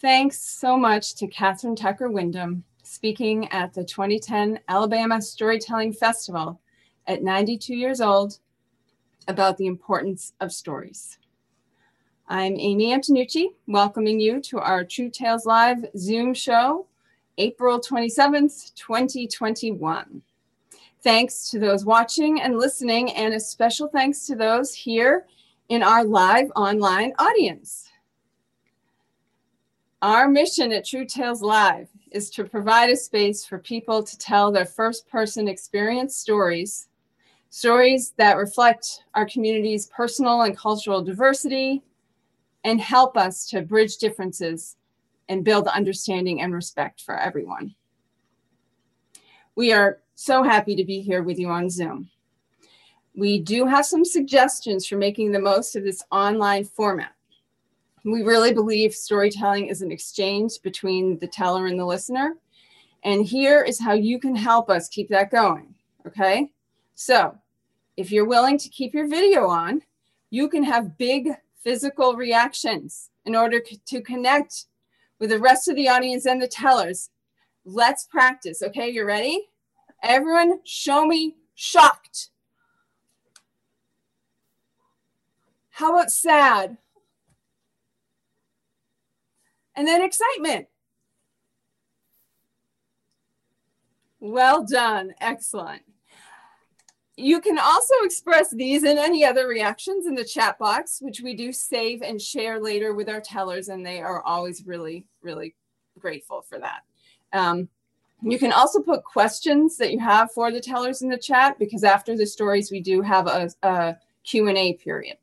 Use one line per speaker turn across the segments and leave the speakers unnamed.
Thanks so much to Kathryn Tucker Windham speaking at the 2010 Alabama Storytelling Festival at 92 years old about the importance of stories. I'm Amy Antonucci, welcoming you to our True Tales Live Zoom show, April 27th, 2021. Thanks to those watching and listening, and a special thanks to those here in our live online audience. Our mission at True Tales Live is to provide a space for people to tell their first person experience stories, stories that reflect our community's personal and cultural diversity and help us to bridge differences and build understanding and respect for everyone. We are so happy to be here with you on Zoom. We do have some suggestions for making the most of this online format. We really believe storytelling is an exchange between the teller and the listener. And here is how you can help us keep that going. Okay. So if you're willing to keep your video on, you can have big physical reactions in order to connect with the rest of the audience and the tellers. Let's practice. Okay. You ready? Everyone, show me shocked. How about sad? And then excitement. Well done. Excellent. You can also express these and any other reactions in the chat box, which we do save and share later with our tellers, and they are always really, really grateful for that. Um, you can also put questions that you have for the tellers in the chat because after the stories, we do have a, a Q&A period,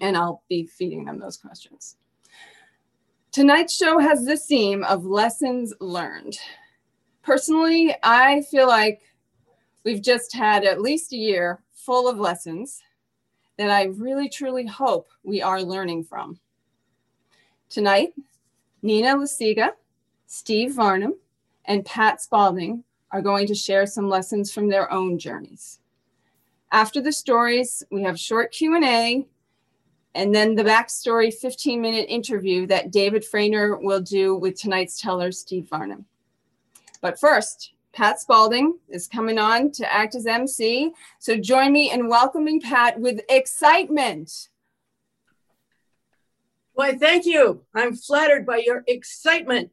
and I'll be feeding them those questions. Tonight's show has the theme of lessons learned. Personally, I feel like we've just had at least a year full of lessons that I really truly hope we are learning from. Tonight, Nina Lasiga, Steve Varnum, and Pat Spalding are going to share some lessons from their own journeys. After the stories, we have short Q&A and then the backstory 15 minute interview that David Frainer will do with tonight's teller, Steve Varnum. But first, Pat Spalding is coming on to act as MC. So join me in welcoming Pat with excitement.
Why, thank you. I'm flattered by your excitement.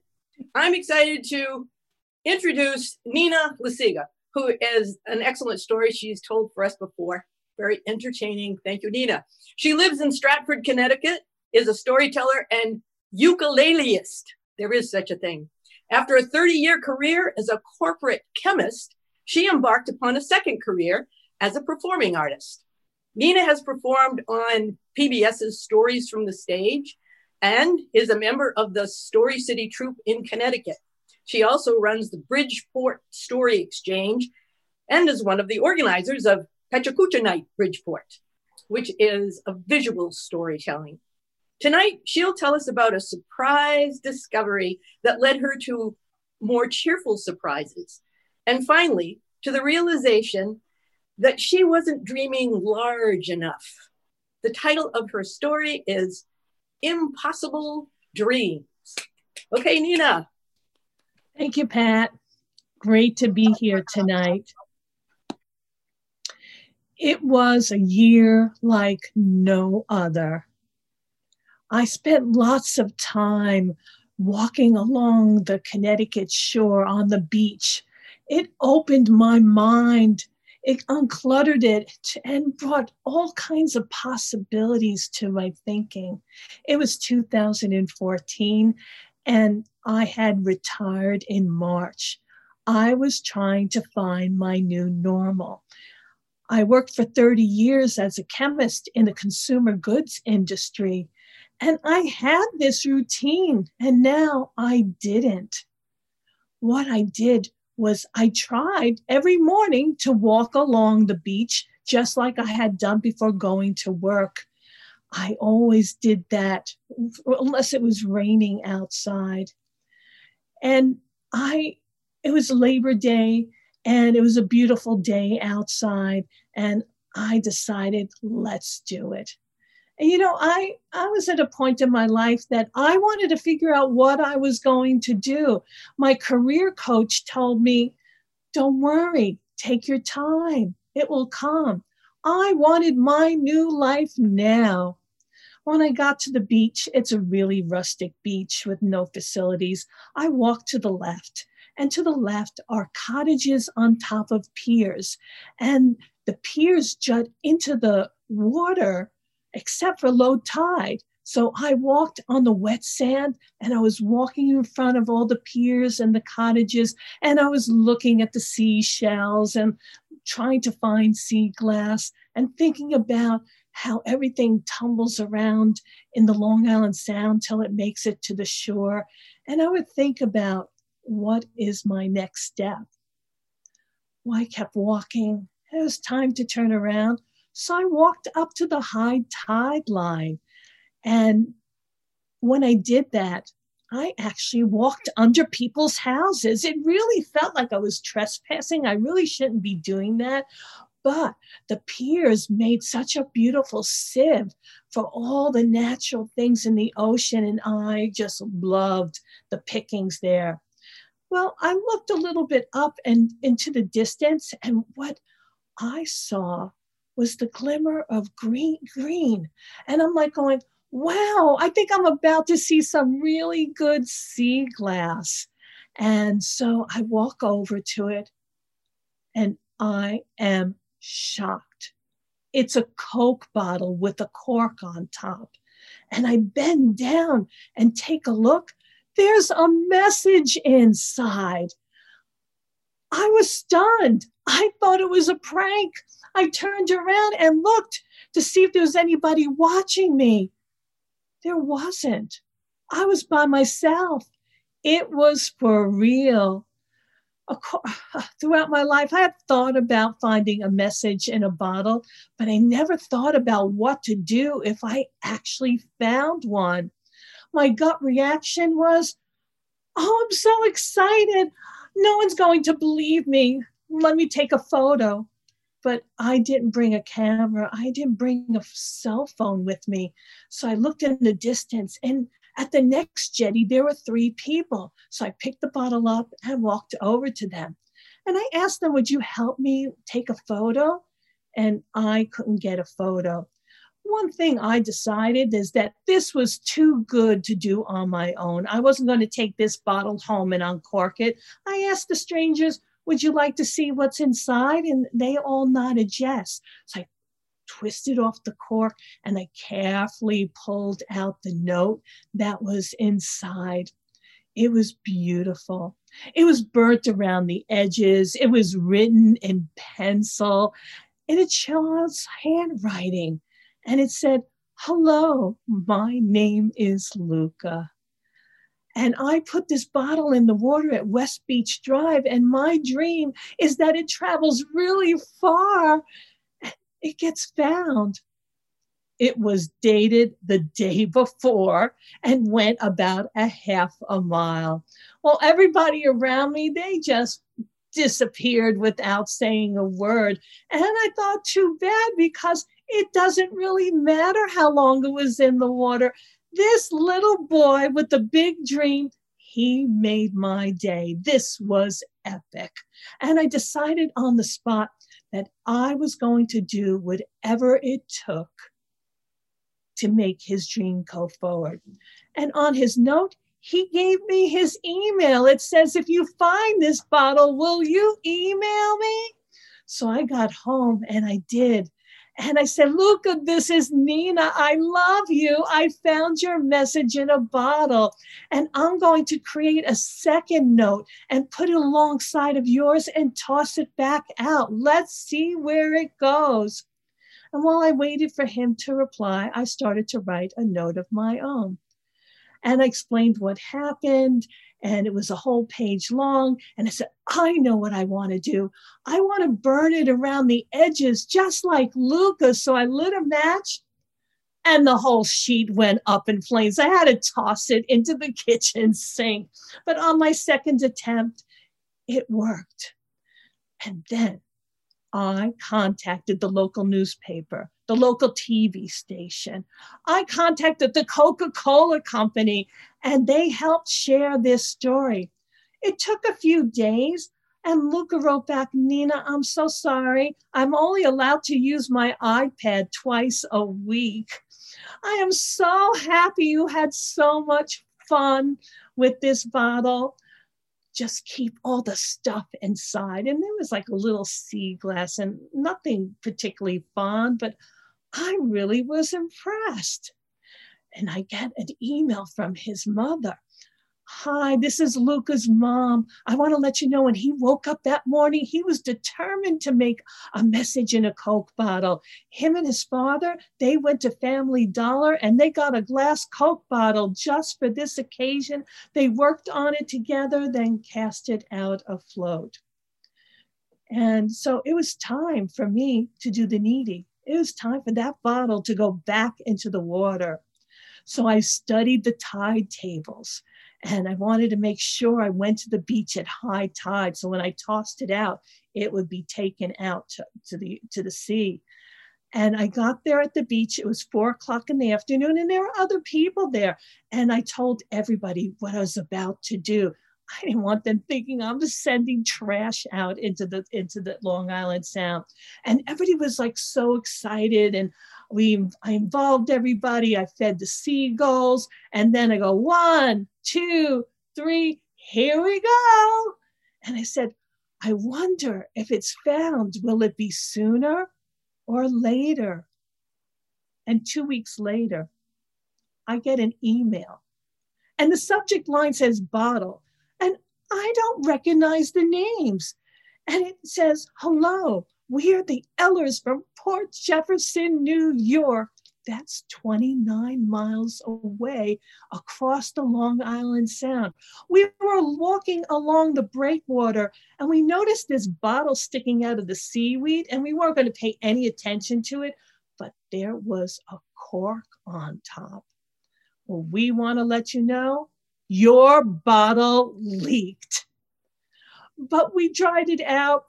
I'm excited to introduce Nina Lasiga, who is an excellent story she's told for us before very entertaining. Thank you, Nina. She lives in Stratford, Connecticut, is a storyteller and ukuleleist. There is such a thing. After a 30 year career as a corporate chemist, she embarked upon a second career as a performing artist. Nina has performed on PBS's Stories from the Stage and is a member of the Story City Troupe in Connecticut. She also runs the Bridgeport Story Exchange and is one of the organizers of Pechakucha Night Bridgeport, which is a visual storytelling. Tonight, she'll tell us about a surprise discovery that led her to more cheerful surprises. And finally, to the realization that she wasn't dreaming large enough. The title of her story is Impossible Dreams. Okay, Nina.
Thank you, Pat. Great to be here tonight. It was a year like no other. I spent lots of time walking along the Connecticut shore on the beach. It opened my mind, it uncluttered it, and brought all kinds of possibilities to my thinking. It was 2014, and I had retired in March. I was trying to find my new normal. I worked for 30 years as a chemist in the consumer goods industry, and I had this routine, and now I didn't. What I did was I tried every morning to walk along the beach just like I had done before going to work. I always did that unless it was raining outside. And I, it was Labor Day and it was a beautiful day outside. And I decided, let's do it. And you know, I I was at a point in my life that I wanted to figure out what I was going to do. My career coach told me, "Don't worry, take your time. It will come." I wanted my new life now. When I got to the beach, it's a really rustic beach with no facilities. I walked to the left, and to the left are cottages on top of piers. And the piers jut into the water except for low tide. So I walked on the wet sand and I was walking in front of all the piers and the cottages and I was looking at the seashells and trying to find sea glass and thinking about how everything tumbles around in the Long Island Sound till it makes it to the shore. And I would think about what is my next step? Well, I kept walking. It was time to turn around. So I walked up to the high tide line. And when I did that, I actually walked under people's houses. It really felt like I was trespassing. I really shouldn't be doing that. But the piers made such a beautiful sieve for all the natural things in the ocean. And I just loved the pickings there. Well, I looked a little bit up and into the distance, and what I saw was the glimmer of green, green. And I'm like going, wow, I think I'm about to see some really good sea glass. And so I walk over to it and I am shocked. It's a Coke bottle with a cork on top. And I bend down and take a look. There's a message inside. I was stunned. I thought it was a prank. I turned around and looked to see if there was anybody watching me. There wasn't. I was by myself. It was for real. Throughout my life, I had thought about finding a message in a bottle, but I never thought about what to do if I actually found one. My gut reaction was, Oh, I'm so excited. No one's going to believe me. Let me take a photo. But I didn't bring a camera. I didn't bring a cell phone with me. So I looked in the distance and at the next jetty, there were three people. So I picked the bottle up and walked over to them. And I asked them, Would you help me take a photo? And I couldn't get a photo one thing I decided is that this was too good to do on my own. I wasn't going to take this bottle home and uncork it. I asked the strangers, Would you like to see what's inside? And they all nodded yes. So I twisted off the cork and I carefully pulled out the note that was inside. It was beautiful. It was burnt around the edges. It was written in pencil in a child's handwriting and it said, Hello, my name is Luca. And I put this bottle in the water at West Beach Drive, and my dream is that it travels really far. It gets found. It was dated the day before and went about a half a mile. Well, everybody around me, they just disappeared without saying a word. And I thought, too bad, because it doesn't really matter how long it was in the water. This little boy with the big dream, he made my day. This was epic. And I decided on the spot that I was going to do whatever it took to make his dream go forward. And on his note, he gave me his email. It says, if you find this bottle, will you email me? So I got home and I did. And I said, Luca, this is Nina. I love you. I found your message in a bottle. And I'm going to create a second note and put it alongside of yours and toss it back out. Let's see where it goes. And while I waited for him to reply, I started to write a note of my own. And I explained what happened and it was a whole page long. And I said, I know what I want to do. I want to burn it around the edges, just like Lucas. So I lit a match and the whole sheet went up in flames. I had to toss it into the kitchen sink. But on my second attempt, it worked. And then I contacted the local newspaper, the local TV station. I contacted the Coca Cola Company and they helped share this story. It took a few days, and Luca wrote back, Nina, I'm so sorry. I'm only allowed to use my iPad twice a week. I am so happy you had so much fun with this bottle. Just keep all the stuff inside. And there was like a little sea glass and nothing particularly fun, but I really was impressed. And I get an email from his mother. Hi, this is Luca's mom. I want to let you know when he woke up that morning, he was determined to make a message in a Coke bottle. Him and his father, they went to Family Dollar and they got a glass Coke bottle just for this occasion. They worked on it together, then cast it out afloat. And so it was time for me to do the needy. It was time for that bottle to go back into the water. So I studied the tide tables and I wanted to make sure I went to the beach at high tide. So when I tossed it out, it would be taken out to, to the to the sea. And I got there at the beach. It was four o'clock in the afternoon, and there were other people there. And I told everybody what I was about to do. I didn't want them thinking I'm just sending trash out into the into the Long Island Sound. And everybody was like so excited. And we I involved everybody. I fed the seagulls. And then I go, one, two, three, here we go. And I said, I wonder if it's found, will it be sooner or later? And two weeks later, I get an email. And the subject line says bottle. And I don't recognize the names. And it says, hello, we're the Ellers from Port Jefferson, New York. That's 29 miles away across the Long Island Sound. We were walking along the breakwater and we noticed this bottle sticking out of the seaweed, and we weren't going to pay any attention to it, but there was a cork on top. Well, we want to let you know your bottle leaked. But we dried it out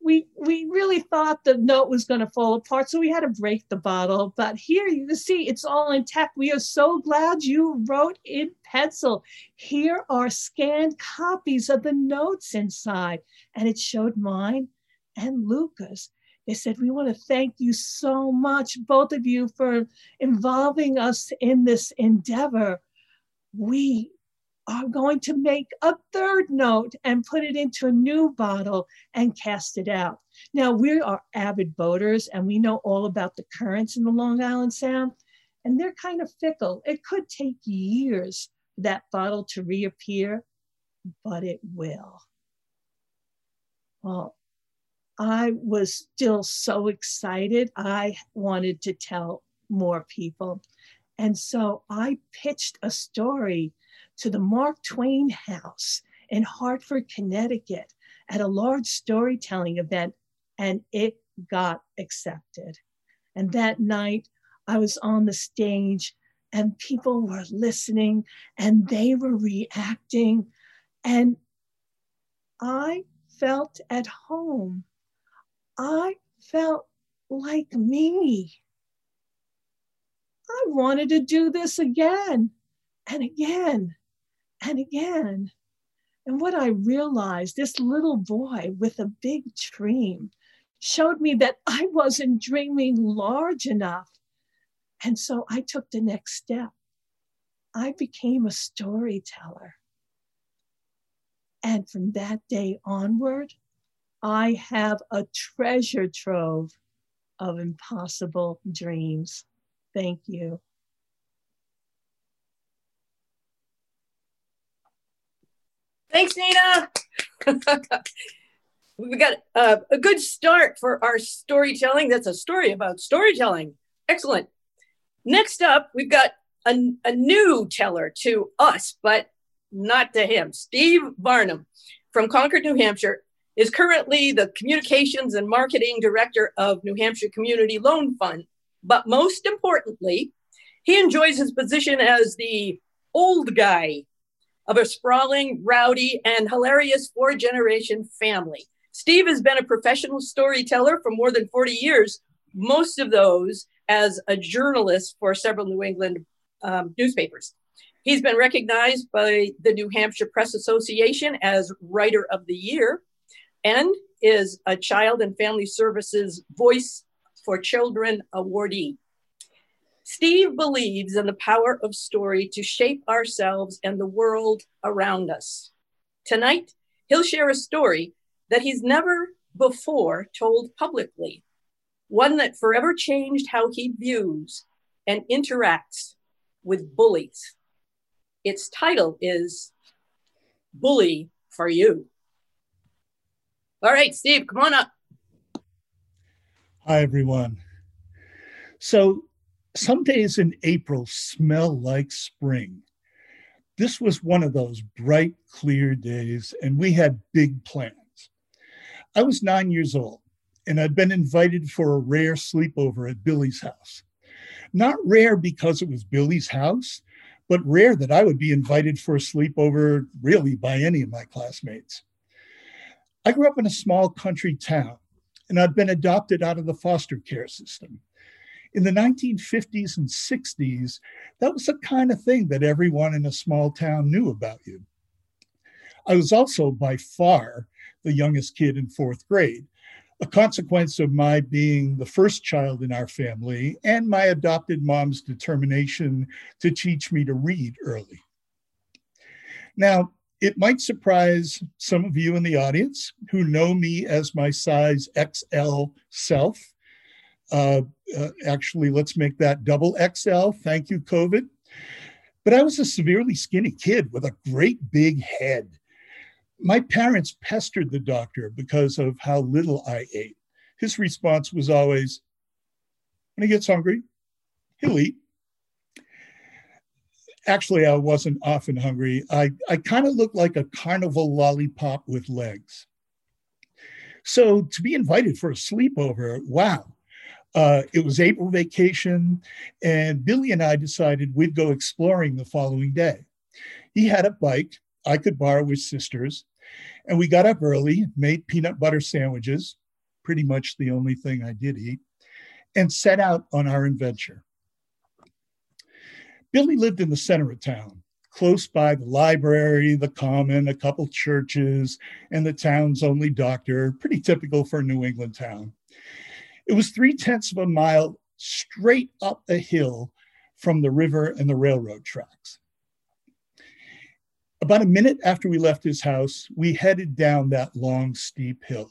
we we really thought the note was going to fall apart so we had to break the bottle. But here you see it's all intact. We are so glad you wrote in pencil. Here are scanned copies of the notes inside and it showed mine and luca's. They said we want to thank you so much both of you for involving us in this endeavor. We are going to make a third note and put it into a new bottle and cast it out. Now, we are avid boaters and we know all about the currents in the Long Island Sound, and they're kind of fickle. It could take years for that bottle to reappear, but it will. Well, I was still so excited. I wanted to tell more people. And so I pitched a story to the Mark Twain House in Hartford, Connecticut at a large storytelling event, and it got accepted. And that night, I was on the stage, and people were listening and they were reacting. And I felt at home. I felt like me. I wanted to do this again and again and again. And what I realized, this little boy with a big dream showed me that I wasn't dreaming large enough. And so I took the next step. I became a storyteller. And from that day onward, I have a treasure trove of impossible dreams. Thank you.
Thanks, Nina. we got uh, a good start for our storytelling. That's a story about storytelling. Excellent. Next up, we've got a, a new teller to us, but not to him. Steve Varnum from Concord, New Hampshire, is currently the communications and marketing director of New Hampshire Community Loan Fund. But most importantly, he enjoys his position as the old guy of a sprawling, rowdy, and hilarious four generation family. Steve has been a professional storyteller for more than 40 years, most of those as a journalist for several New England um, newspapers. He's been recognized by the New Hampshire Press Association as Writer of the Year and is a Child and Family Services Voice for Children awardee. Steve believes in the power of story to shape ourselves and the world around us. Tonight, he'll share a story that he's never before told publicly, one that forever changed how he views and interacts with bullies. Its title is Bully for You. All right, Steve, come on up.
Hi, everyone. So, some days in April smell like spring. This was one of those bright, clear days, and we had big plans. I was nine years old, and I'd been invited for a rare sleepover at Billy's house. Not rare because it was Billy's house, but rare that I would be invited for a sleepover really by any of my classmates. I grew up in a small country town, and I'd been adopted out of the foster care system. In the 1950s and 60s, that was the kind of thing that everyone in a small town knew about you. I was also by far the youngest kid in fourth grade, a consequence of my being the first child in our family and my adopted mom's determination to teach me to read early. Now, it might surprise some of you in the audience who know me as my size XL self. Uh, uh, actually, let's make that double XL. Thank you, COVID. But I was a severely skinny kid with a great big head my parents pestered the doctor because of how little I ate. His response was always, when he gets hungry, he'll eat. Actually, I wasn't often hungry. I, I kind of looked like a carnival lollipop with legs. So to be invited for a sleepover, wow. Uh, it was April vacation, and Billy and I decided we'd go exploring the following day. He had a bike, I could borrow his sister's. And we got up early, made peanut butter sandwiches, pretty much the only thing I did eat, and set out on our adventure. Billy lived in the center of town, close by the library, the common, a couple churches, and the town's only doctor, pretty typical for a New England town. It was three tenths of a mile straight up a hill from the river and the railroad tracks. About a minute after we left his house, we headed down that long, steep hill.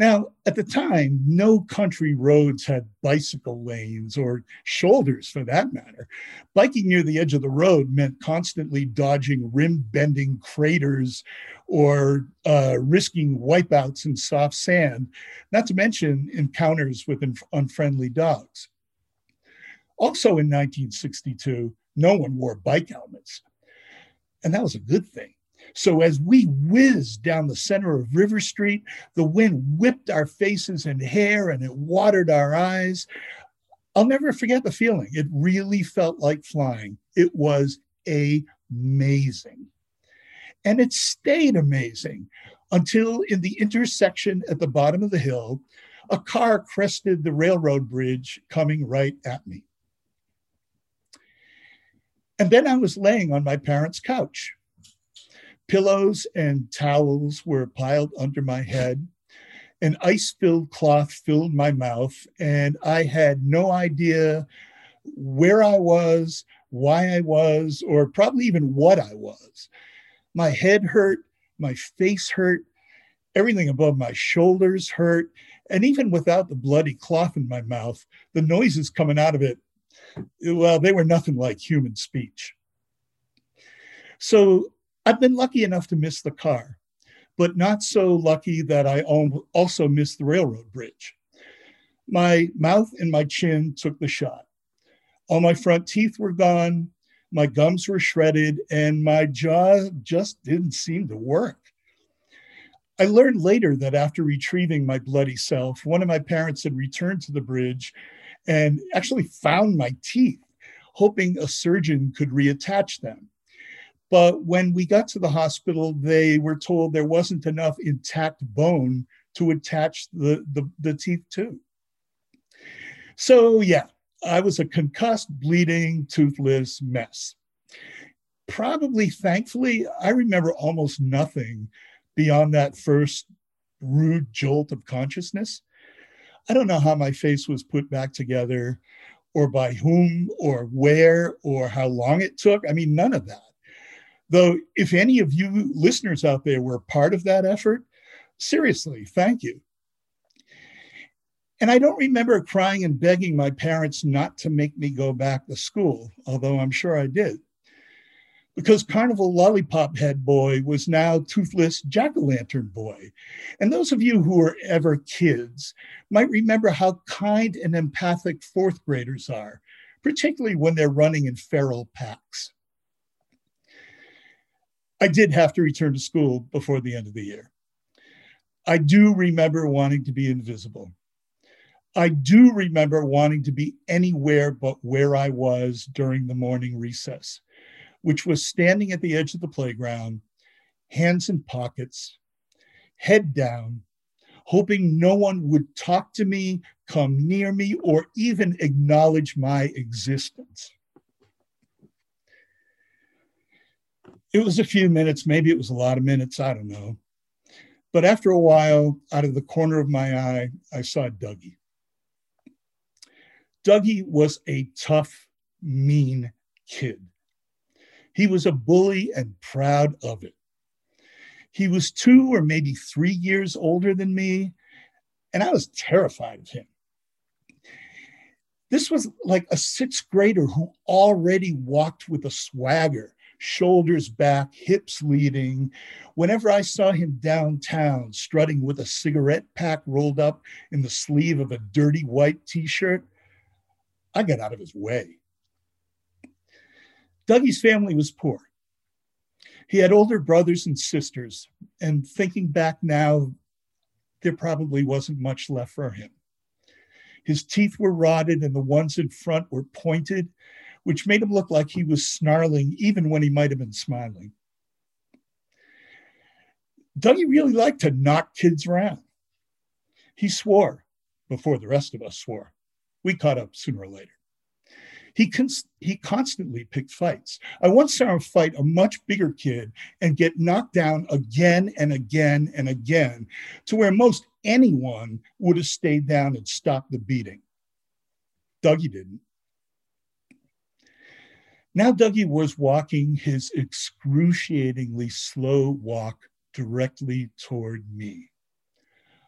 Now, at the time, no country roads had bicycle lanes or shoulders for that matter. Biking near the edge of the road meant constantly dodging rim bending craters or uh, risking wipeouts in soft sand, not to mention encounters with unfriendly dogs. Also in 1962, no one wore bike helmets. And that was a good thing. So as we whizzed down the center of River Street, the wind whipped our faces and hair and it watered our eyes. I'll never forget the feeling. It really felt like flying. It was amazing. And it stayed amazing until in the intersection at the bottom of the hill, a car crested the railroad bridge coming right at me. And then I was laying on my parents' couch. Pillows and towels were piled under my head. An ice filled cloth filled my mouth, and I had no idea where I was, why I was, or probably even what I was. My head hurt, my face hurt, everything above my shoulders hurt, and even without the bloody cloth in my mouth, the noises coming out of it well, they were nothing like human speech. So I've been lucky enough to miss the car, but not so lucky that I also missed the railroad bridge. My mouth and my chin took the shot. All my front teeth were gone, my gums were shredded, and my jaw just didn't seem to work. I learned later that after retrieving my bloody self, one of my parents had returned to the bridge and actually found my teeth, hoping a surgeon could reattach them. But when we got to the hospital, they were told there wasn't enough intact bone to attach the, the, the teeth to. So, yeah, I was a concussed, bleeding, toothless mess. Probably, thankfully, I remember almost nothing beyond that first rude jolt of consciousness. I don't know how my face was put back together or by whom or where or how long it took. I mean, none of that. Though, if any of you listeners out there were part of that effort, seriously, thank you. And I don't remember crying and begging my parents not to make me go back to school, although I'm sure I did. Because Carnival Lollipop Head Boy was now Toothless Jack o' Lantern Boy. And those of you who were ever kids might remember how kind and empathic fourth graders are, particularly when they're running in feral packs. I did have to return to school before the end of the year. I do remember wanting to be invisible. I do remember wanting to be anywhere but where I was during the morning recess, which was standing at the edge of the playground, hands in pockets, head down, hoping no one would talk to me, come near me, or even acknowledge my existence. It was a few minutes, maybe it was a lot of minutes, I don't know. But after a while, out of the corner of my eye, I saw Dougie. Dougie was a tough, mean kid. He was a bully and proud of it. He was two or maybe three years older than me, and I was terrified of him. This was like a sixth grader who already walked with a swagger, shoulders back, hips leading. Whenever I saw him downtown strutting with a cigarette pack rolled up in the sleeve of a dirty white t shirt, I got out of his way. Dougie's family was poor. He had older brothers and sisters, and thinking back now, there probably wasn't much left for him. His teeth were rotted, and the ones in front were pointed, which made him look like he was snarling, even when he might have been smiling. Dougie really liked to knock kids around. He swore before the rest of us swore. We caught up sooner or later. He, cons- he constantly picked fights. I once saw him fight a much bigger kid and get knocked down again and again and again to where most anyone would have stayed down and stopped the beating. Dougie didn't. Now, Dougie was walking his excruciatingly slow walk directly toward me.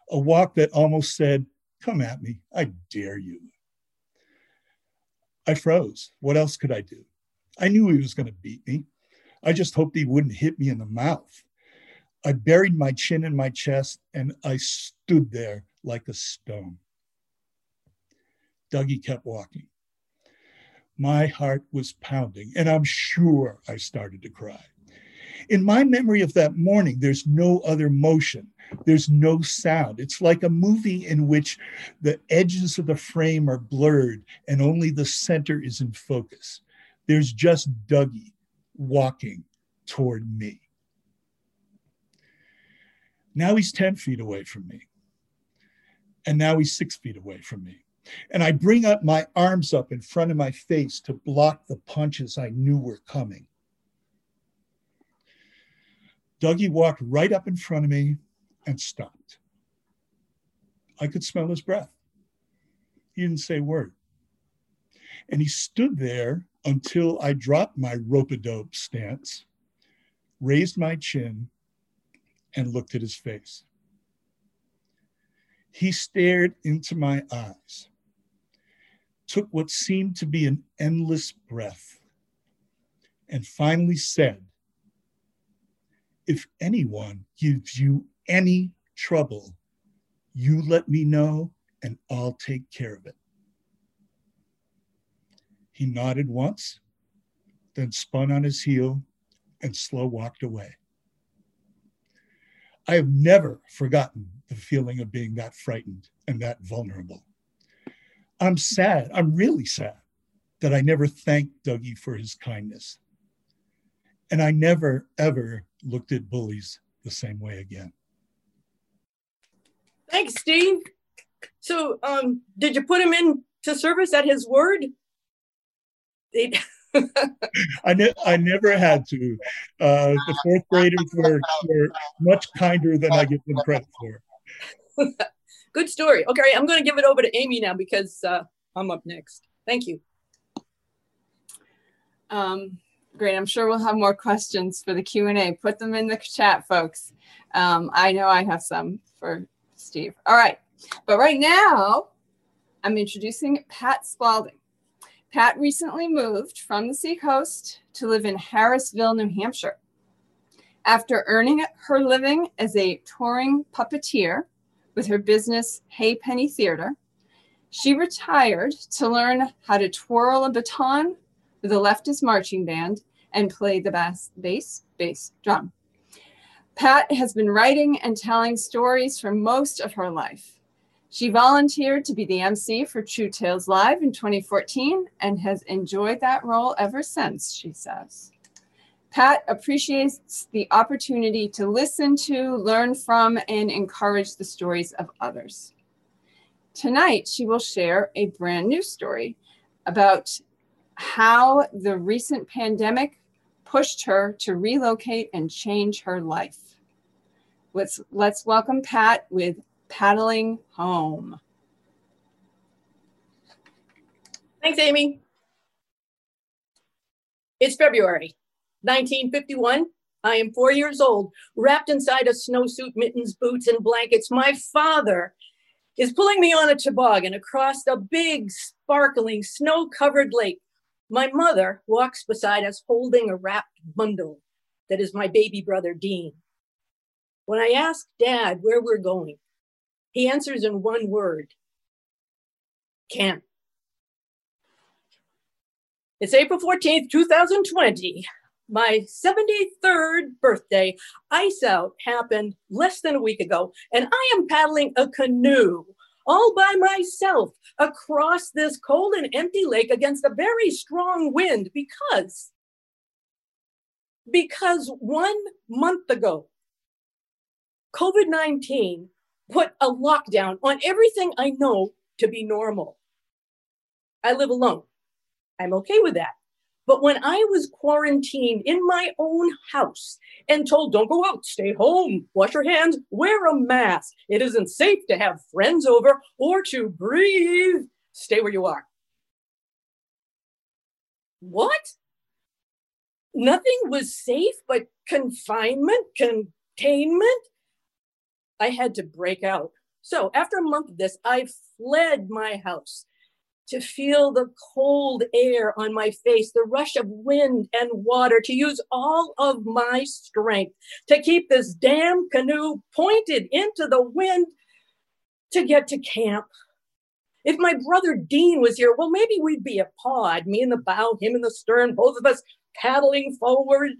A walk that almost said, Come at me, I dare you. I froze. What else could I do? I knew he was going to beat me. I just hoped he wouldn't hit me in the mouth. I buried my chin in my chest and I stood there like a stone. Dougie kept walking. My heart was pounding, and I'm sure I started to cry. In my memory of that morning, there's no other motion. There's no sound. It's like a movie in which the edges of the frame are blurred and only the center is in focus. There's just Dougie walking toward me. Now he's 10 feet away from me. And now he's six feet away from me. And I bring up my arms up in front of my face to block the punches I knew were coming. Dougie walked right up in front of me and stopped. I could smell his breath. He didn't say a word. And he stood there until I dropped my rope a dope stance, raised my chin, and looked at his face. He stared into my eyes, took what seemed to be an endless breath, and finally said, If anyone gives you any trouble, you let me know and I'll take care of it. He nodded once, then spun on his heel and slow walked away. I have never forgotten the feeling of being that frightened and that vulnerable. I'm sad, I'm really sad that I never thanked Dougie for his kindness. And I never, ever looked at bullies the same way again.
Thanks, Steve. So, um, did you put him in to service at his word.
I, ne- I never had to. Uh, the fourth graders were, were much kinder than I give them credit for.
Good story. Okay, I'm going to give it over to Amy now because uh, I'm up next. Thank you.
Um, great. I'm sure we'll have more questions for the Q&A. Put them in the chat, folks. Um, I know I have some for Steve. All right. But right now, I'm introducing Pat Spalding. Pat recently moved from the seacoast to live in Harrisville, New Hampshire. After earning her living as a touring puppeteer with her business Hay Penny Theater, she retired to learn how to twirl a baton with a leftist marching band and play the bass, bass, bass drum. Pat has been writing and telling stories for most of her life. She volunteered to be the MC for True Tales Live in 2014 and has enjoyed that role ever since, she says. Pat appreciates the opportunity to listen to, learn from, and encourage the stories of others. Tonight, she will share a brand new story about how the recent pandemic pushed her to relocate and change her life. Let's, let's welcome Pat with paddling home.
Thanks, Amy. It's February 1951. I am four years old, wrapped inside a snowsuit, mittens, boots, and blankets. My father is pulling me on a toboggan across a big, sparkling, snow covered lake. My mother walks beside us holding a wrapped bundle that is my baby brother, Dean. When I ask dad where we're going, he answers in one word camp. It's April 14th, 2020. My 73rd birthday. Ice out happened less than a week ago, and I am paddling a canoe all by myself across this cold and empty lake against a very strong wind because because one month ago COVID-19 put a lockdown on everything I know to be normal. I live alone. I'm okay with that. But when I was quarantined in my own house and told, don't go out, stay home, wash your hands, wear a mask, it isn't safe to have friends over or to breathe, stay where you are. What? Nothing was safe but confinement, containment? I had to break out. So after a month of this, I fled my house to feel the cold air on my face, the rush of wind and water, to use all of my strength to keep this damn canoe pointed into the wind to get to camp. If my brother Dean was here, well, maybe we'd be a pod, me in the bow, him in the stern, both of us paddling forward.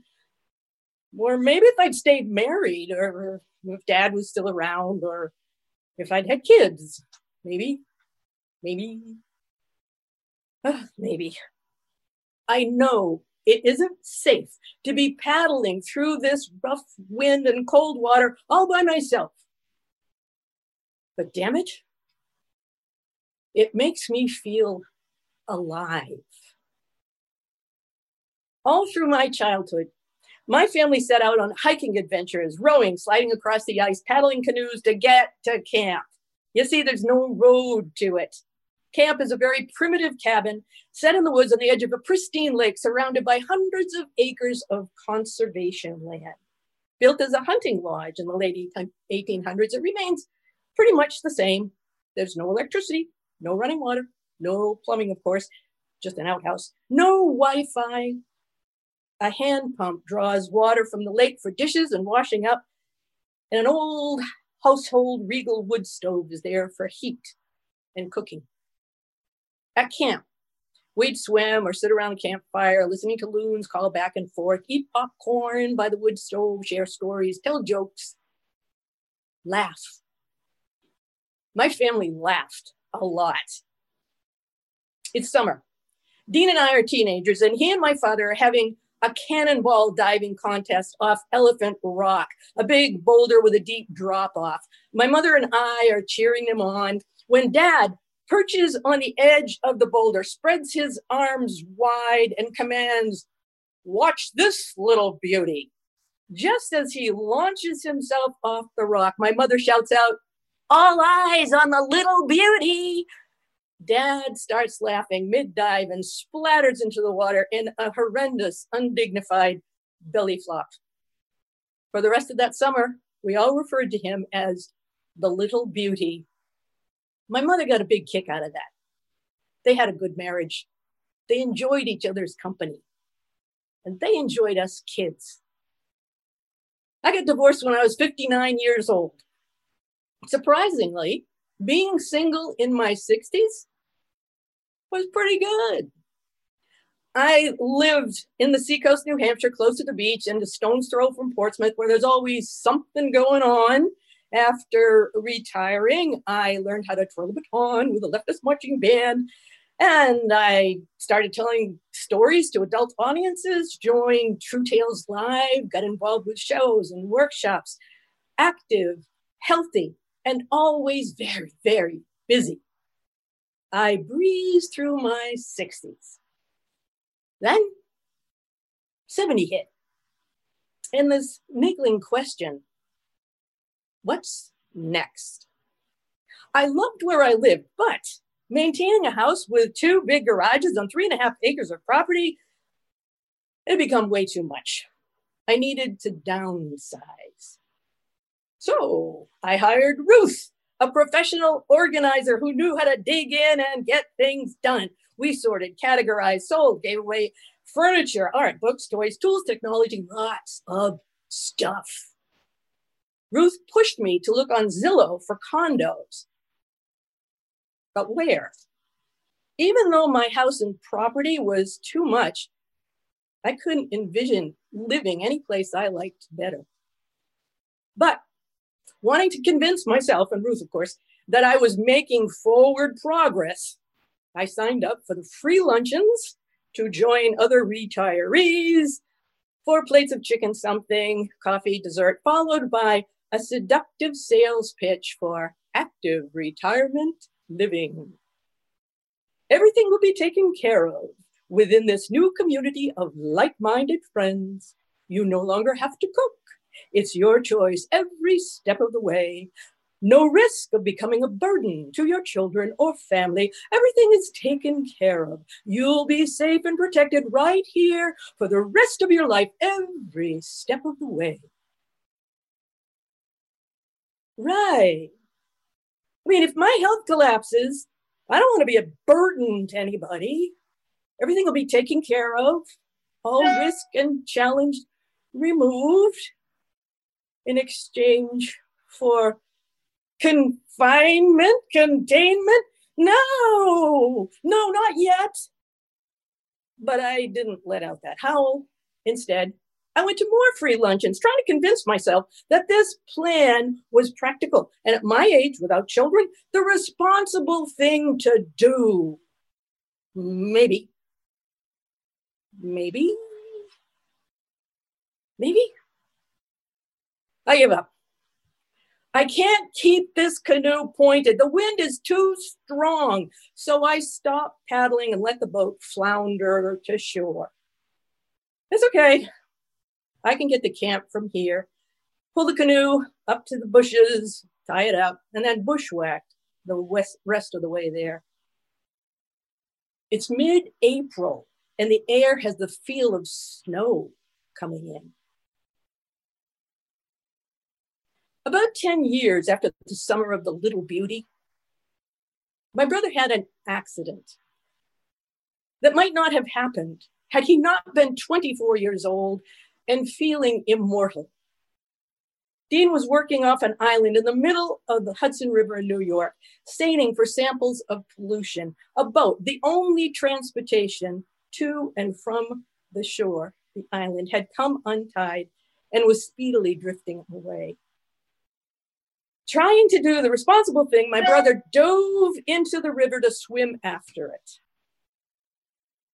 Or maybe if I'd stayed married, or if dad was still around, or if I'd had kids, maybe, maybe, uh, maybe. I know it isn't safe to be paddling through this rough wind and cold water all by myself. But damn it, it makes me feel alive. All through my childhood, my family set out on hiking adventures, rowing, sliding across the ice, paddling canoes to get to camp. You see, there's no road to it. Camp is a very primitive cabin set in the woods on the edge of a pristine lake surrounded by hundreds of acres of conservation land. Built as a hunting lodge in the late 1800s, it remains pretty much the same. There's no electricity, no running water, no plumbing, of course, just an outhouse, no Wi Fi. A hand pump draws water from the lake for dishes and washing up, and an old household regal wood stove is there for heat and cooking. At camp, we'd swim or sit around the campfire, listening to loons call back and forth, eat popcorn by the wood stove, share stories, tell jokes, laugh. My family laughed a lot. It's summer. Dean and I are teenagers, and he and my father are having a cannonball diving contest off Elephant Rock, a big boulder with a deep drop off. My mother and I are cheering them on when dad perches on the edge of the boulder, spreads his arms wide, and commands, Watch this little beauty. Just as he launches himself off the rock, my mother shouts out, All eyes on the little beauty. Dad starts laughing mid dive and splatters into the water in a horrendous, undignified belly flop. For the rest of that summer, we all referred to him as the little beauty. My mother got a big kick out of that. They had a good marriage. They enjoyed each other's company. And they enjoyed us kids. I got divorced when I was 59 years old. Surprisingly, being single in my 60s was pretty good. I lived in the seacoast, New Hampshire, close to the beach and a stone's throw from Portsmouth, where there's always something going on. After retiring, I learned how to twirl a baton with a leftist marching band. And I started telling stories to adult audiences, joined True Tales Live, got involved with shows and workshops, active, healthy, and always very, very busy. I breezed through my 60s. Then 70 hit. And this niggling question what's next? I loved where I lived, but maintaining a house with two big garages on three and a half acres of property, it had become way too much. I needed to downsize. So I hired Ruth a professional organizer who knew how to dig in and get things done. We sorted, categorized, sold, gave away furniture, art, books, toys, tools, technology, lots of stuff. Ruth pushed me to look on Zillow for condos. But where? Even though my house and property was too much, I couldn't envision living any place I liked better. But wanting to convince myself and Ruth, of course, that I was making forward progress, I signed up for the free luncheons to join other retirees, four plates of chicken something, coffee, dessert, followed by a seductive sales pitch for active retirement living. Everything will be taken care of within this new community of like minded friends. You no longer have to cook it's your choice every step of the way. No risk of becoming a burden to your children or family. Everything is taken care of. You'll be safe and protected right here for the rest of your life, every step of the way. Right. I mean, if my health collapses, I don't want to be a burden to anybody. Everything will be taken care of, all risk and challenge removed in exchange for confinement, containment? No, no, not yet. But I didn't let out that howl. Instead, I went to more free luncheons, trying to convince myself that this plan was practical and at my age, without children, the responsible thing to do. Maybe. Maybe. Maybe. I give up. I can't keep this canoe pointed. The wind is too strong. So I stop paddling and let the boat flounder to shore. It's okay. I can get the camp from here, pull the canoe up to the bushes, tie it up, and then bushwhacked the west, rest of the way there. It's mid April, and the air has the feel of snow coming in. About 10 years after the summer of the Little Beauty, my brother had an accident that might not have happened had he not been 24 years old and feeling immortal. Dean was working off an island in the middle of the Hudson River in New York, staining for samples of pollution. A boat, the only transportation to and from the shore, the island, had come untied and was speedily drifting away. Trying to do the responsible thing, my brother dove into the river to swim after it.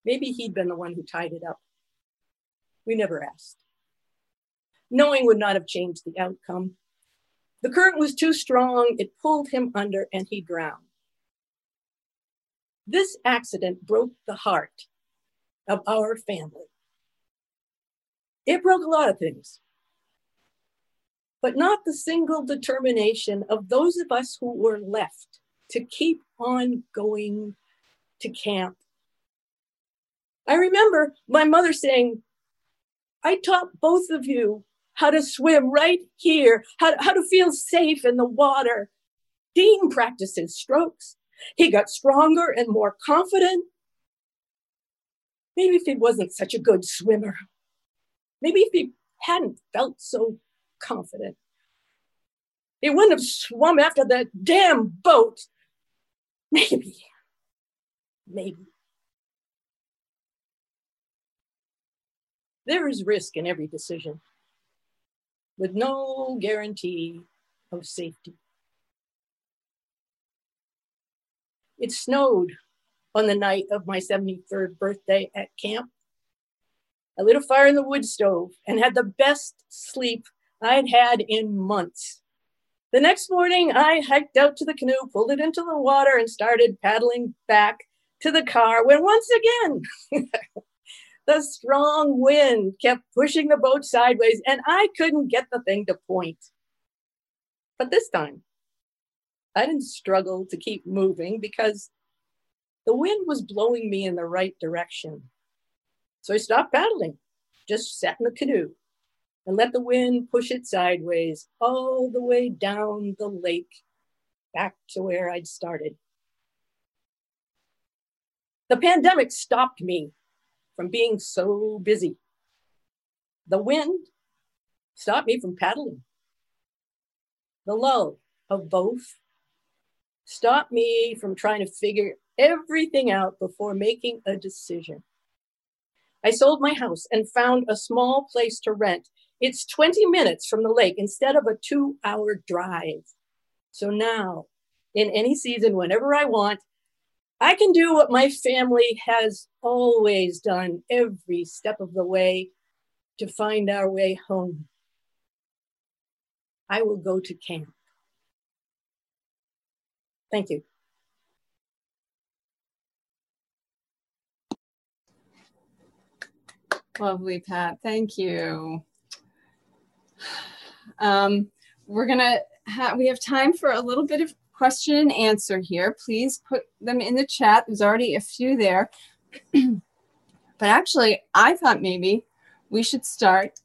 Maybe he'd been the one who tied it up. We never asked. Knowing would not have changed the outcome. The current was too strong, it pulled him under, and he drowned. This accident broke the heart of our family. It broke a lot of things, but not the single determination of those of us who were left to keep on going to camp. I remember my mother saying, I taught both of you how to swim right here, how, how to feel safe in the water. Dean practices strokes. He got stronger and more confident. Maybe if he wasn't such a good swimmer, maybe if he hadn't felt so confident, he wouldn't have swum after that damn boat. Maybe, maybe. There is risk in every decision with no guarantee of safety. It snowed on the night of my 73rd birthday at camp. I lit a fire in the wood stove and had the best sleep I'd had in months. The next morning, I hiked out to the canoe, pulled it into the water, and started paddling back to the car when once again, the strong wind kept pushing the boat sideways, and I couldn't get the thing to point. But this time, I didn't struggle to keep moving because the wind was blowing me in the right direction. So I stopped paddling, just sat in the canoe and let the wind push it sideways all the way down the lake back to where I'd started. The pandemic stopped me from being so busy. The wind stopped me from paddling. The lull of both stopped me from trying to figure everything out before making a decision. I sold my house and found a small place to rent. It's 20 minutes from the lake instead of a two hour drive. So now, in any season, whenever I want, I can do what my family has always done every step of the way to find our way home. I will go to camp. Thank you.
Lovely, Pat. Thank you. Um, we're gonna have we have time for a little bit of question and answer here. Please put them in the chat. There's already a few there. but actually, I thought maybe we should start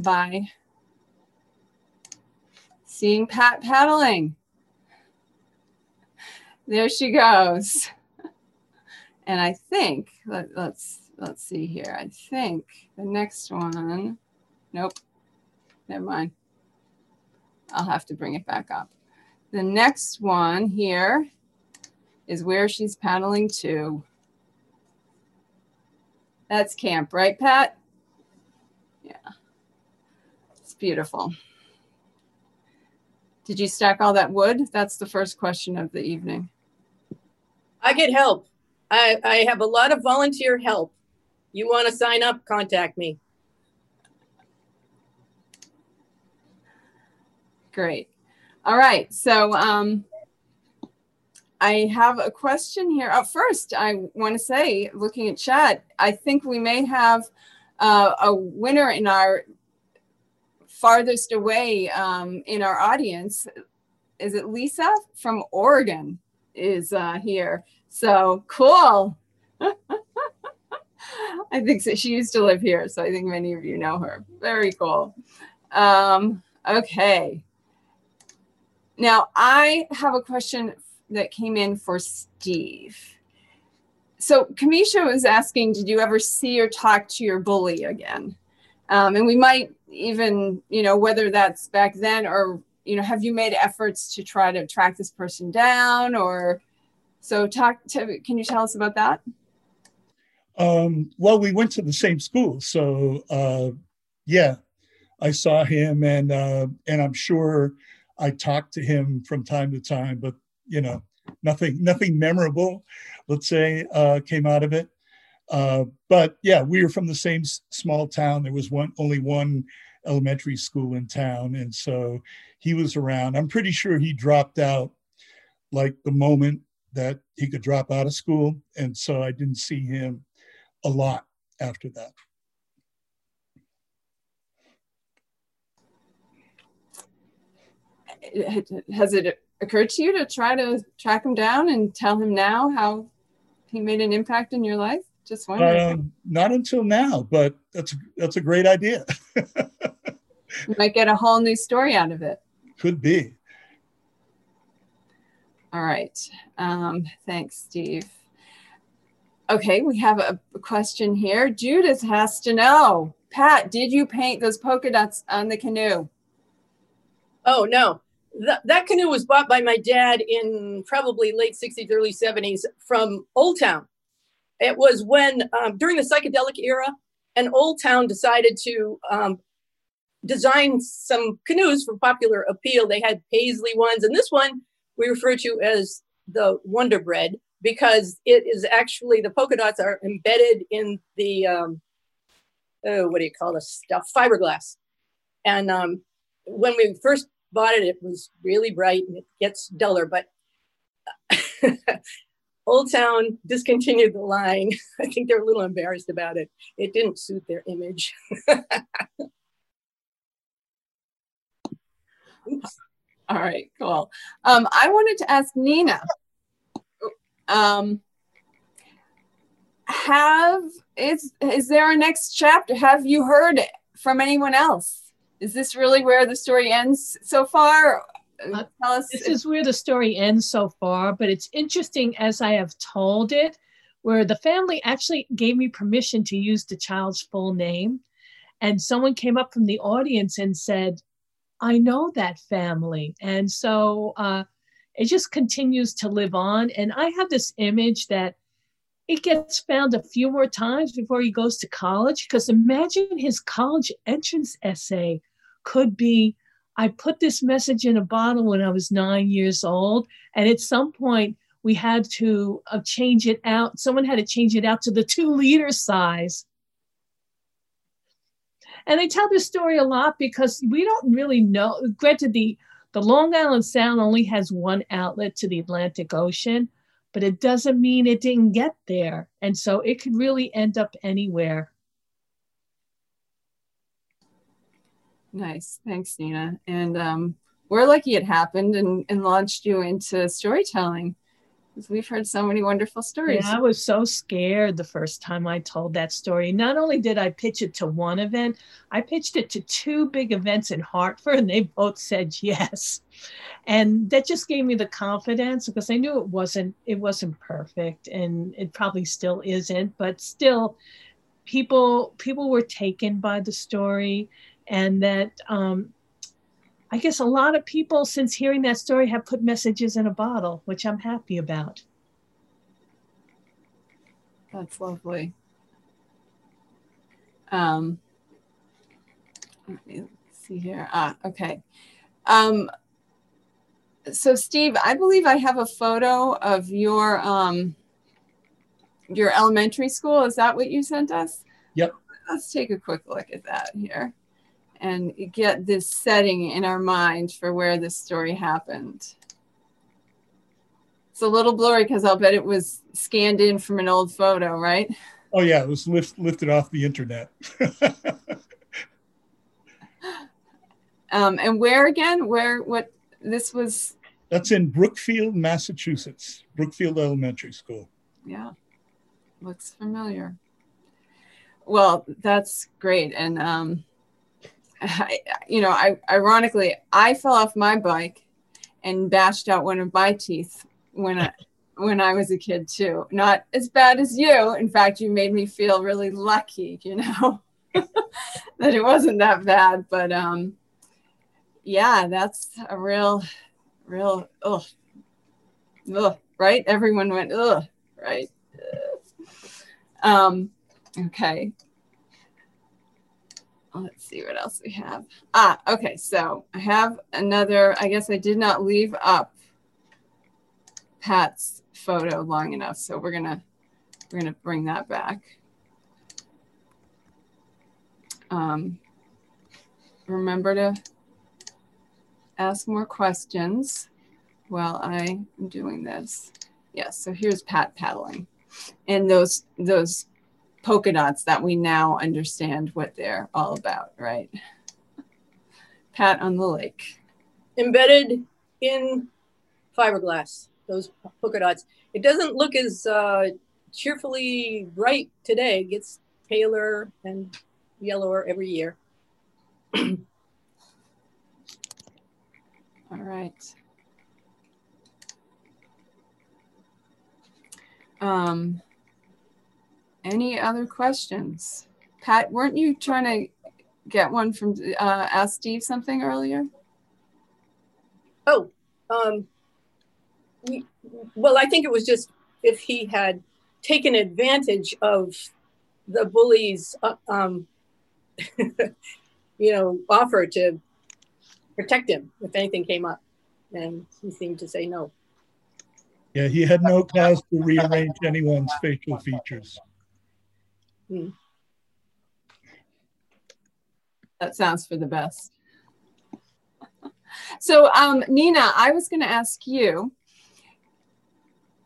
by seeing Pat paddling. There she goes. And I think, let, let's, let's see here. I think the next one, nope, never mind. I'll have to bring it back up. The next one here is where she's paddling to. That's camp, right, Pat? Yeah. It's beautiful. Did you stack all that wood? That's the first question of the evening.
I get help. I, I have a lot of volunteer help. You want to sign up, contact me.
Great. All right. So um, I have a question here. First, I want to say, looking at chat, I think we may have uh, a winner in our farthest away um, in our audience. Is it Lisa from Oregon? is uh, here. So cool. I think so. she used to live here, so I think many of you know her. Very cool. Um, okay. Now, I have a question that came in for Steve. So, Kamisha was asking, did you ever see or talk to your bully again? Um, and we might even, you know, whether that's back then or you know, have you made efforts to try to track this person down or so talk to, can you tell us about that?
Um, well, we went to the same school. So uh, yeah, I saw him and, uh, and I'm sure I talked to him from time to time, but you know, nothing, nothing memorable, let's say, uh, came out of it. Uh, but yeah, we were from the same small town. There was one, only one elementary school in town. And so he was around. I'm pretty sure he dropped out like the moment that he could drop out of school. And so I didn't see him a lot after that.
Has it occurred to you to try to track him down and tell him now how he made an impact in your life? Just wondering.
Um, not until now, but that's that's a great idea.
you might get a whole new story out of it.
Could be.
All right. Um, thanks, Steve. Okay, we have a question here. Judith has to know. Pat, did you paint those polka dots on the canoe?
Oh, no. That, canoe was bought by my dad in probably late 60s, early 70s from Old Town. It was when, um, during the psychedelic era, an Old Town decided to um, design some canoes for popular appeal. They had paisley ones, and this one we refer to as the Wonder Bread because it is actually the polka dots are embedded in the um, oh, what do you call this stuff? Fiberglass. And um, when we first bought it, it was really bright and it gets duller, but Old Town discontinued the line. I think they're a little embarrassed about it. It didn't suit their image.
All right, cool. Um, I wanted to ask Nina. Um, have is is there a next chapter? Have you heard from anyone else? Is this really where the story ends so far?
Uh, Tell us. This if- is where the story ends so far, but it's interesting as I have told it, where the family actually gave me permission to use the child's full name, and someone came up from the audience and said, I know that family. And so uh, it just continues to live on. And I have this image that it gets found a few more times before he goes to college. Because imagine his college entrance essay could be I put this message in a bottle when I was nine years old. And at some point, we had to uh, change it out. Someone had to change it out to the two liter size and I tell this story a lot because we don't really know. Granted, the, the Long Island Sound only has one outlet to the Atlantic Ocean, but it doesn't mean it didn't get there. And so it could really end up anywhere.
Nice. Thanks, Nina. And um, we're lucky it happened and, and launched you into storytelling because we've heard so many wonderful stories.
Yeah, I was so scared the first time I told that story. Not only did I pitch it to one event, I pitched it to two big events in Hartford, and they both said yes. And that just gave me the confidence because I knew it wasn't it wasn't perfect, and it probably still isn't. But still, people people were taken by the story, and that um, I guess a lot of people, since hearing that story, have put messages in a bottle, which I'm happy about.
That's lovely. Um, let me see here. Ah, okay. Um, so Steve, I believe I have a photo of your um, your elementary school. Is that what you sent us?
Yep.
Let's take a quick look at that here and get this setting in our mind for where this story happened. It's a little blurry because I'll bet it was scanned in from an old photo, right?
Oh yeah, it was lift, lifted off the internet.
um, and where again? Where what this was?
That's in Brookfield, Massachusetts. Brookfield Elementary School.
Yeah, looks familiar. Well, that's great, and um, I, you know, I ironically, I fell off my bike and bashed out one of my teeth when I when I was a kid too. Not as bad as you. In fact, you made me feel really lucky, you know, that it wasn't that bad. But um, yeah, that's a real, real ugh, ugh, right? Everyone went ugh, right? Um, okay let's see what else we have. Ah, okay. So I have another, I guess I did not leave up Pat's photo long enough. So we're going to, we're going to bring that back. Um, remember to ask more questions while I'm doing this. Yes, so here's Pat paddling. And those those polka dots that we now understand what they're all about, right? Pat on the lake.
Embedded in fiberglass, those polka dots. It doesn't look as uh, cheerfully bright today. It gets paler and yellower every year.
All right. Um, any other questions? Pat, weren't you trying to get one from, uh, ask Steve something earlier?
Oh, um, we, well, I think it was just if he had taken advantage of the bully's, uh, um, you know, offer to protect him if anything came up. And he seemed to say no.
Yeah, he had no cause to rearrange anyone's facial features.
Hmm.
That sounds for the best. So, um, Nina, I was going to ask you.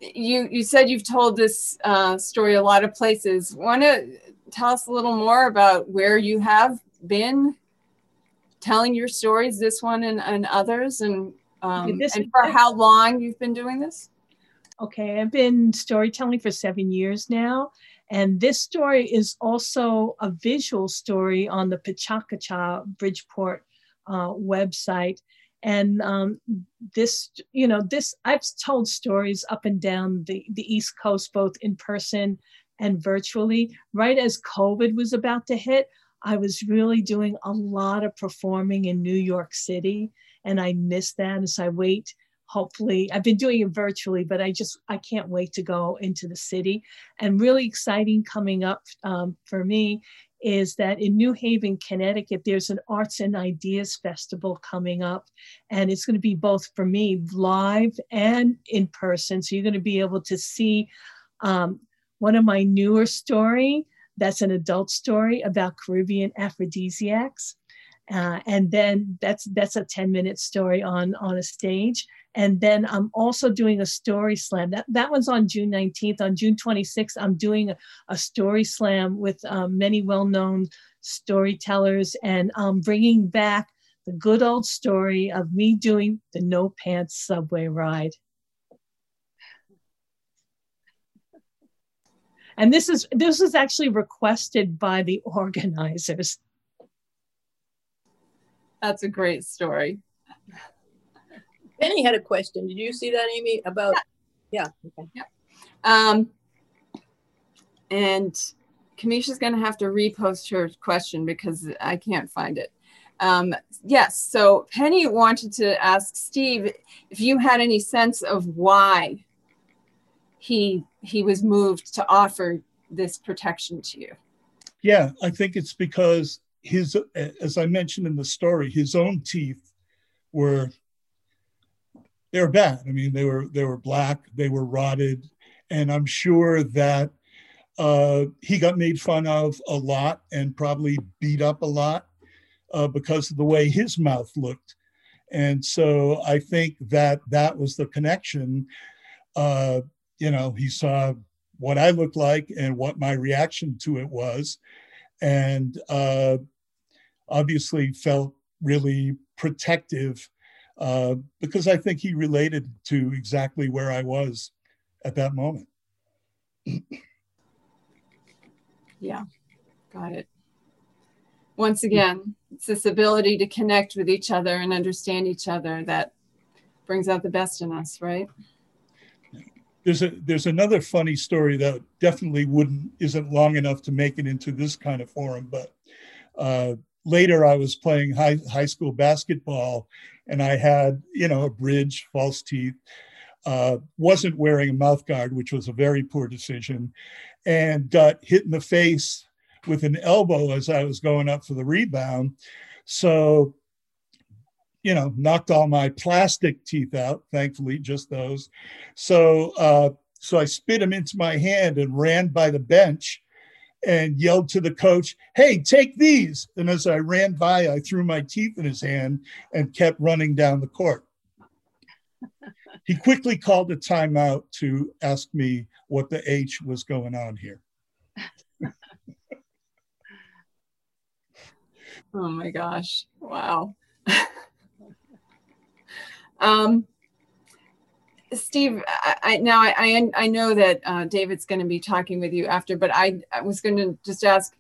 You you said you've told this uh, story a lot of places. Want to tell us a little more about where you have been telling your stories, this one and, and others, and um, and for how long you've been doing this?
Okay, I've been storytelling for seven years now. And this story is also a visual story on the Pachakacha Bridgeport uh, website. And um, this, you know, this, I've told stories up and down the, the East Coast, both in person and virtually. Right as COVID was about to hit, I was really doing a lot of performing in New York City. And I missed that as I wait hopefully i've been doing it virtually but i just i can't wait to go into the city. And really exciting coming up um, for me is that in new haven connecticut there's an arts and ideas festival coming up. And it's going to be both for me live and in person. So you're going to be able to see um, one of my newer story that's an adult story about caribbean aphrodisiacs. Uh, and then that's that's a 10 minute story on on a stage and then i'm also doing a story slam. That, that one's on june 19th on june 26th i'm doing a, a story slam with um, many well-known storytellers and I'm bringing back the good old story of me doing the no pants subway ride. And this is this is actually requested by the organizers.
That's a great story.
Penny had a question. Did you see that, Amy? About yeah. Okay.
Um, and Kamisha's going to have to repost her question because I can't find it. Um, yes, so Penny wanted to ask Steve if you had any sense of why he he was moved to offer this protection to you.
Yeah, I think it's because his, as I mentioned in the story, his own teeth were they were bad. I mean, they were they were black, they were rotted, and I'm sure that uh, he got made fun of a lot and probably beat up a lot uh, because of the way his mouth looked. And so I think that that was the connection. Uh, you know, he saw what I looked like and what my reaction to it was, and uh, obviously felt really protective uh, because I think he related to exactly where I was at that moment.
Yeah, got it. Once again, it's this ability to connect with each other and understand each other that brings out the best in us, right?
There's a there's another funny story that definitely wouldn't isn't long enough to make it into this kind of forum, but uh, later I was playing high high school basketball, and I had you know a bridge, false teeth, uh, wasn't wearing a mouth guard, which was a very poor decision, and got hit in the face with an elbow as I was going up for the rebound. So, you know, knocked all my plastic teeth out, thankfully, just those. So, uh, so I spit them into my hand and ran by the bench and yelled to the coach, Hey, take these. And as I ran by, I threw my teeth in his hand and kept running down the court. he quickly called a timeout to ask me what the H was going on here.
oh my gosh. Wow. um, Steve, I, I now I, I, I know that uh, David's going to be talking with you after, but I, I was going to just ask.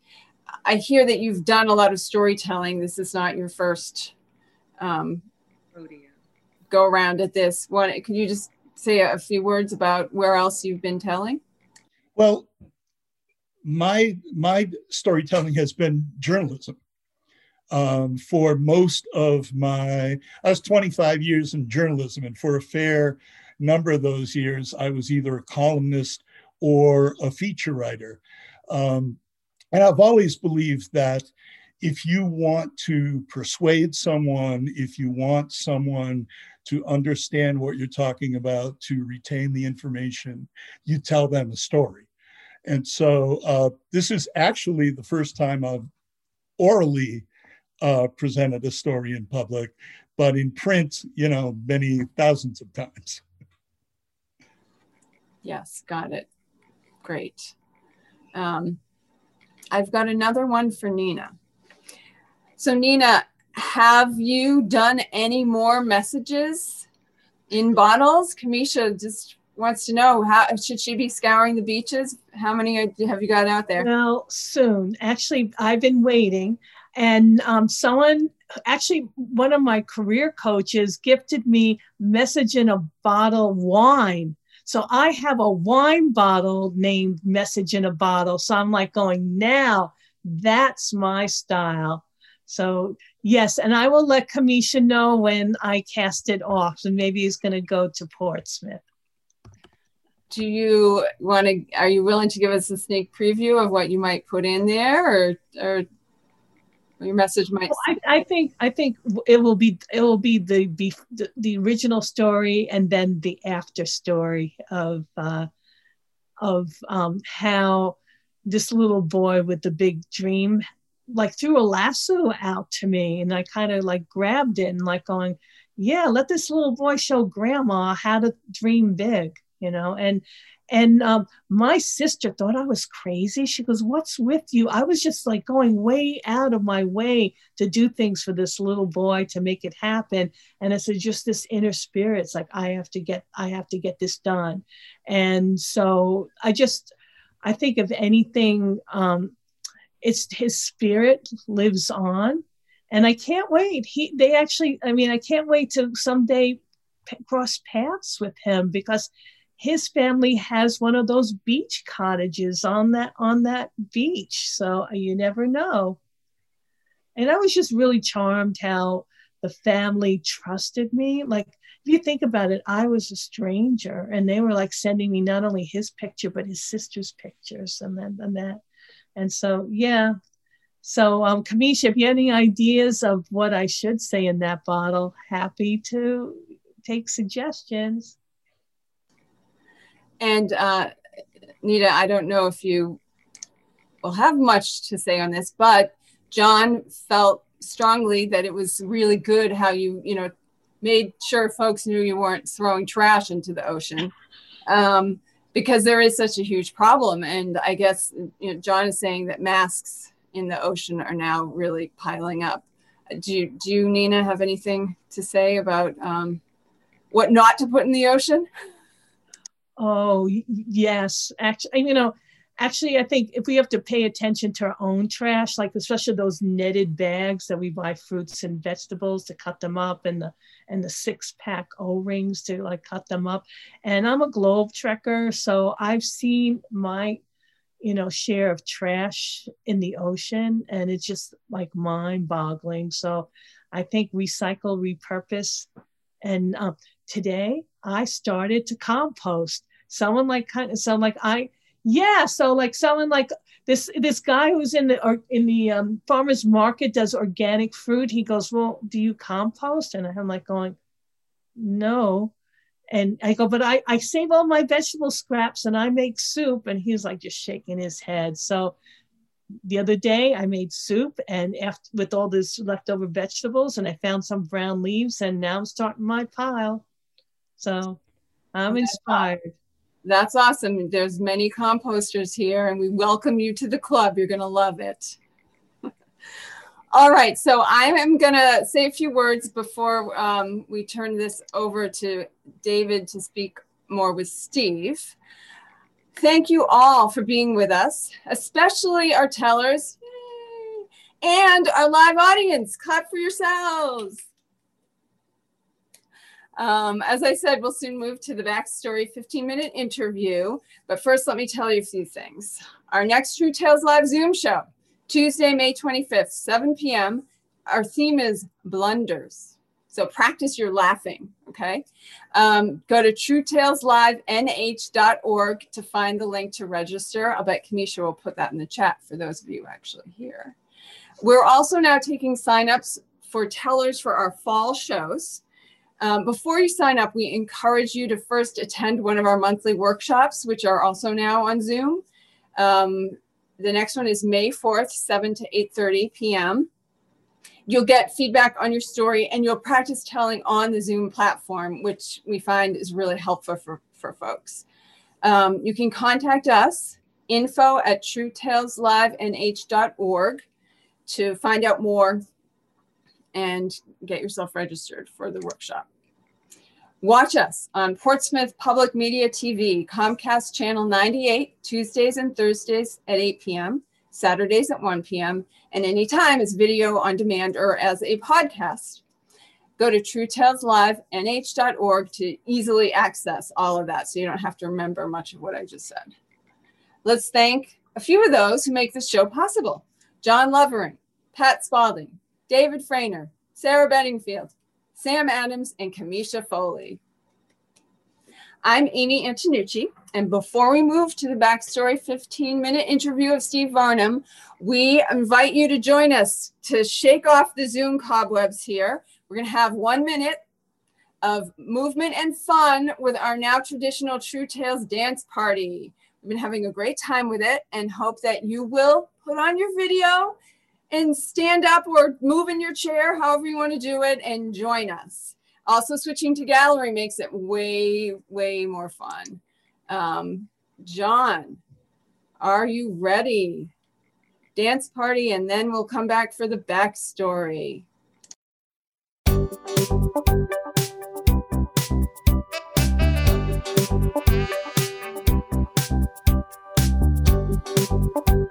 I hear that you've done a lot of storytelling. This is not your first um, go around at this. What can you just say a few words about where else you've been telling?
Well, my my storytelling has been journalism. Um, for most of my, I was 25 years in journalism, and for a fair number of those years, I was either a columnist or a feature writer. Um, and I've always believed that if you want to persuade someone, if you want someone to understand what you're talking about, to retain the information, you tell them a story. And so uh, this is actually the first time I've orally uh, presented a story in public, but in print, you know, many thousands of times.
Yes, got it. Great. Um, I've got another one for Nina. So, Nina, have you done any more messages in bottles? Kamisha just wants to know how should she be scouring the beaches? How many have you got out there?
Well, soon. Actually, I've been waiting, and um, someone actually one of my career coaches gifted me message in a bottle wine so I have a wine bottle named Message in a Bottle. So I'm like going, now that's my style. So yes, and I will let Kamisha know when I cast it off, and maybe he's going to go to Portsmouth.
Do you want to? Are you willing to give us a sneak preview of what you might put in there, or or your message might
well, I, I, think i think it will be it will be the, the the original story and then the after story of uh of um how this little boy with the big dream like threw a lasso out to me and i kind of like grabbed it and like going yeah let this little boy show grandma how to dream big you know? And and um, my sister thought I was crazy. She goes, What's with you? I was just like going way out of my way to do things for this little boy to make it happen. And it's just this inner spirit. It's like, I have to get, I have to get this done. And so I just, I think of anything, um, it's his spirit lives on. And I can't wait. He, they actually, I mean, I can't wait to someday cross paths with him because his family has one of those beach cottages on that on that beach. So you never know. And i was just really charmed how the family trusted me. Like if you think about it i was a stranger and they were like sending me not only his picture but his sister's pictures and then and that. And so yeah. So um kamisha if you have any ideas of what i should say in that bottle happy to take suggestions
and uh, Nita, I don't know if you will have much to say on this, but John felt strongly that it was really good how you, you know, made sure folks knew you weren't throwing trash into the ocean. Um, because there is such a huge problem. And I guess you know, John is saying that masks in the ocean are now really piling up. Do you, do you Nina, have anything to say about um, what not to put in the ocean?
Oh, yes. Actually, you know, actually, I think if we have to pay attention to our own trash, like especially those netted bags that we buy fruits and vegetables to cut them up, and the and the six pack O rings to like cut them up. And I'm a globe trekker, so I've seen my you know share of trash in the ocean, and it's just like mind boggling. So I think recycle, repurpose, and um, today I started to compost. Someone like kind of sound like I yeah, so like someone like this this guy who's in the or in the um, farmers market does organic fruit. He goes, well, do you compost? And I'm like going, no. And I go, but I, I save all my vegetable scraps and I make soup. And he's like just shaking his head. So the other day I made soup and after with all this leftover vegetables and I found some brown leaves and now I'm starting my pile. So I'm inspired.
That's awesome. There's many composters here, and we welcome you to the club. You're going to love it. All right, so I am going to say a few words before um, we turn this over to David to speak more with Steve. Thank you all for being with us, especially our tellers and our live audience. Clap for yourselves. Um, as I said, we'll soon move to the backstory 15 minute interview. But first, let me tell you a few things. Our next True Tales Live Zoom show, Tuesday, May 25th, 7 p.m. Our theme is blunders. So practice your laughing, okay? Um, go to truetaleslivenh.org to find the link to register. I'll bet Kamisha will put that in the chat for those of you actually here. We're also now taking signups for tellers for our fall shows. Um, before you sign up, we encourage you to first attend one of our monthly workshops, which are also now on Zoom. Um, the next one is May 4th, 7 to 8.30 p.m. You'll get feedback on your story and you'll practice telling on the Zoom platform, which we find is really helpful for, for folks. Um, you can contact us, info at truetaleslivenh.org to find out more and get yourself registered for the workshop. Watch us on Portsmouth Public Media TV, Comcast Channel 98, Tuesdays and Thursdays at 8 p.m., Saturdays at 1 p.m., and anytime as video on demand or as a podcast. Go to truetaleslivenh.org to easily access all of that so you don't have to remember much of what I just said. Let's thank a few of those who make this show possible. John Lovering, Pat Spalding, David Frainer, Sarah Bedingfield, Sam Adams, and Kamisha Foley. I'm Amy Antonucci, and before we move to the backstory 15 minute interview of Steve Varnum, we invite you to join us to shake off the Zoom cobwebs here. We're going to have one minute of movement and fun with our now traditional True Tales dance party. We've been having a great time with it and hope that you will put on your video and stand up or move in your chair, however you want to do it, and join us. Also, switching to gallery makes it way, way more fun. Um, John, are you ready? Dance party, and then we'll come back for the backstory. Thank